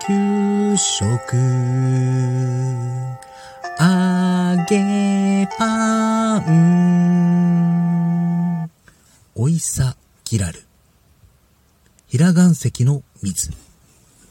給食。揚げパン。おいさきらる。平岩石の水。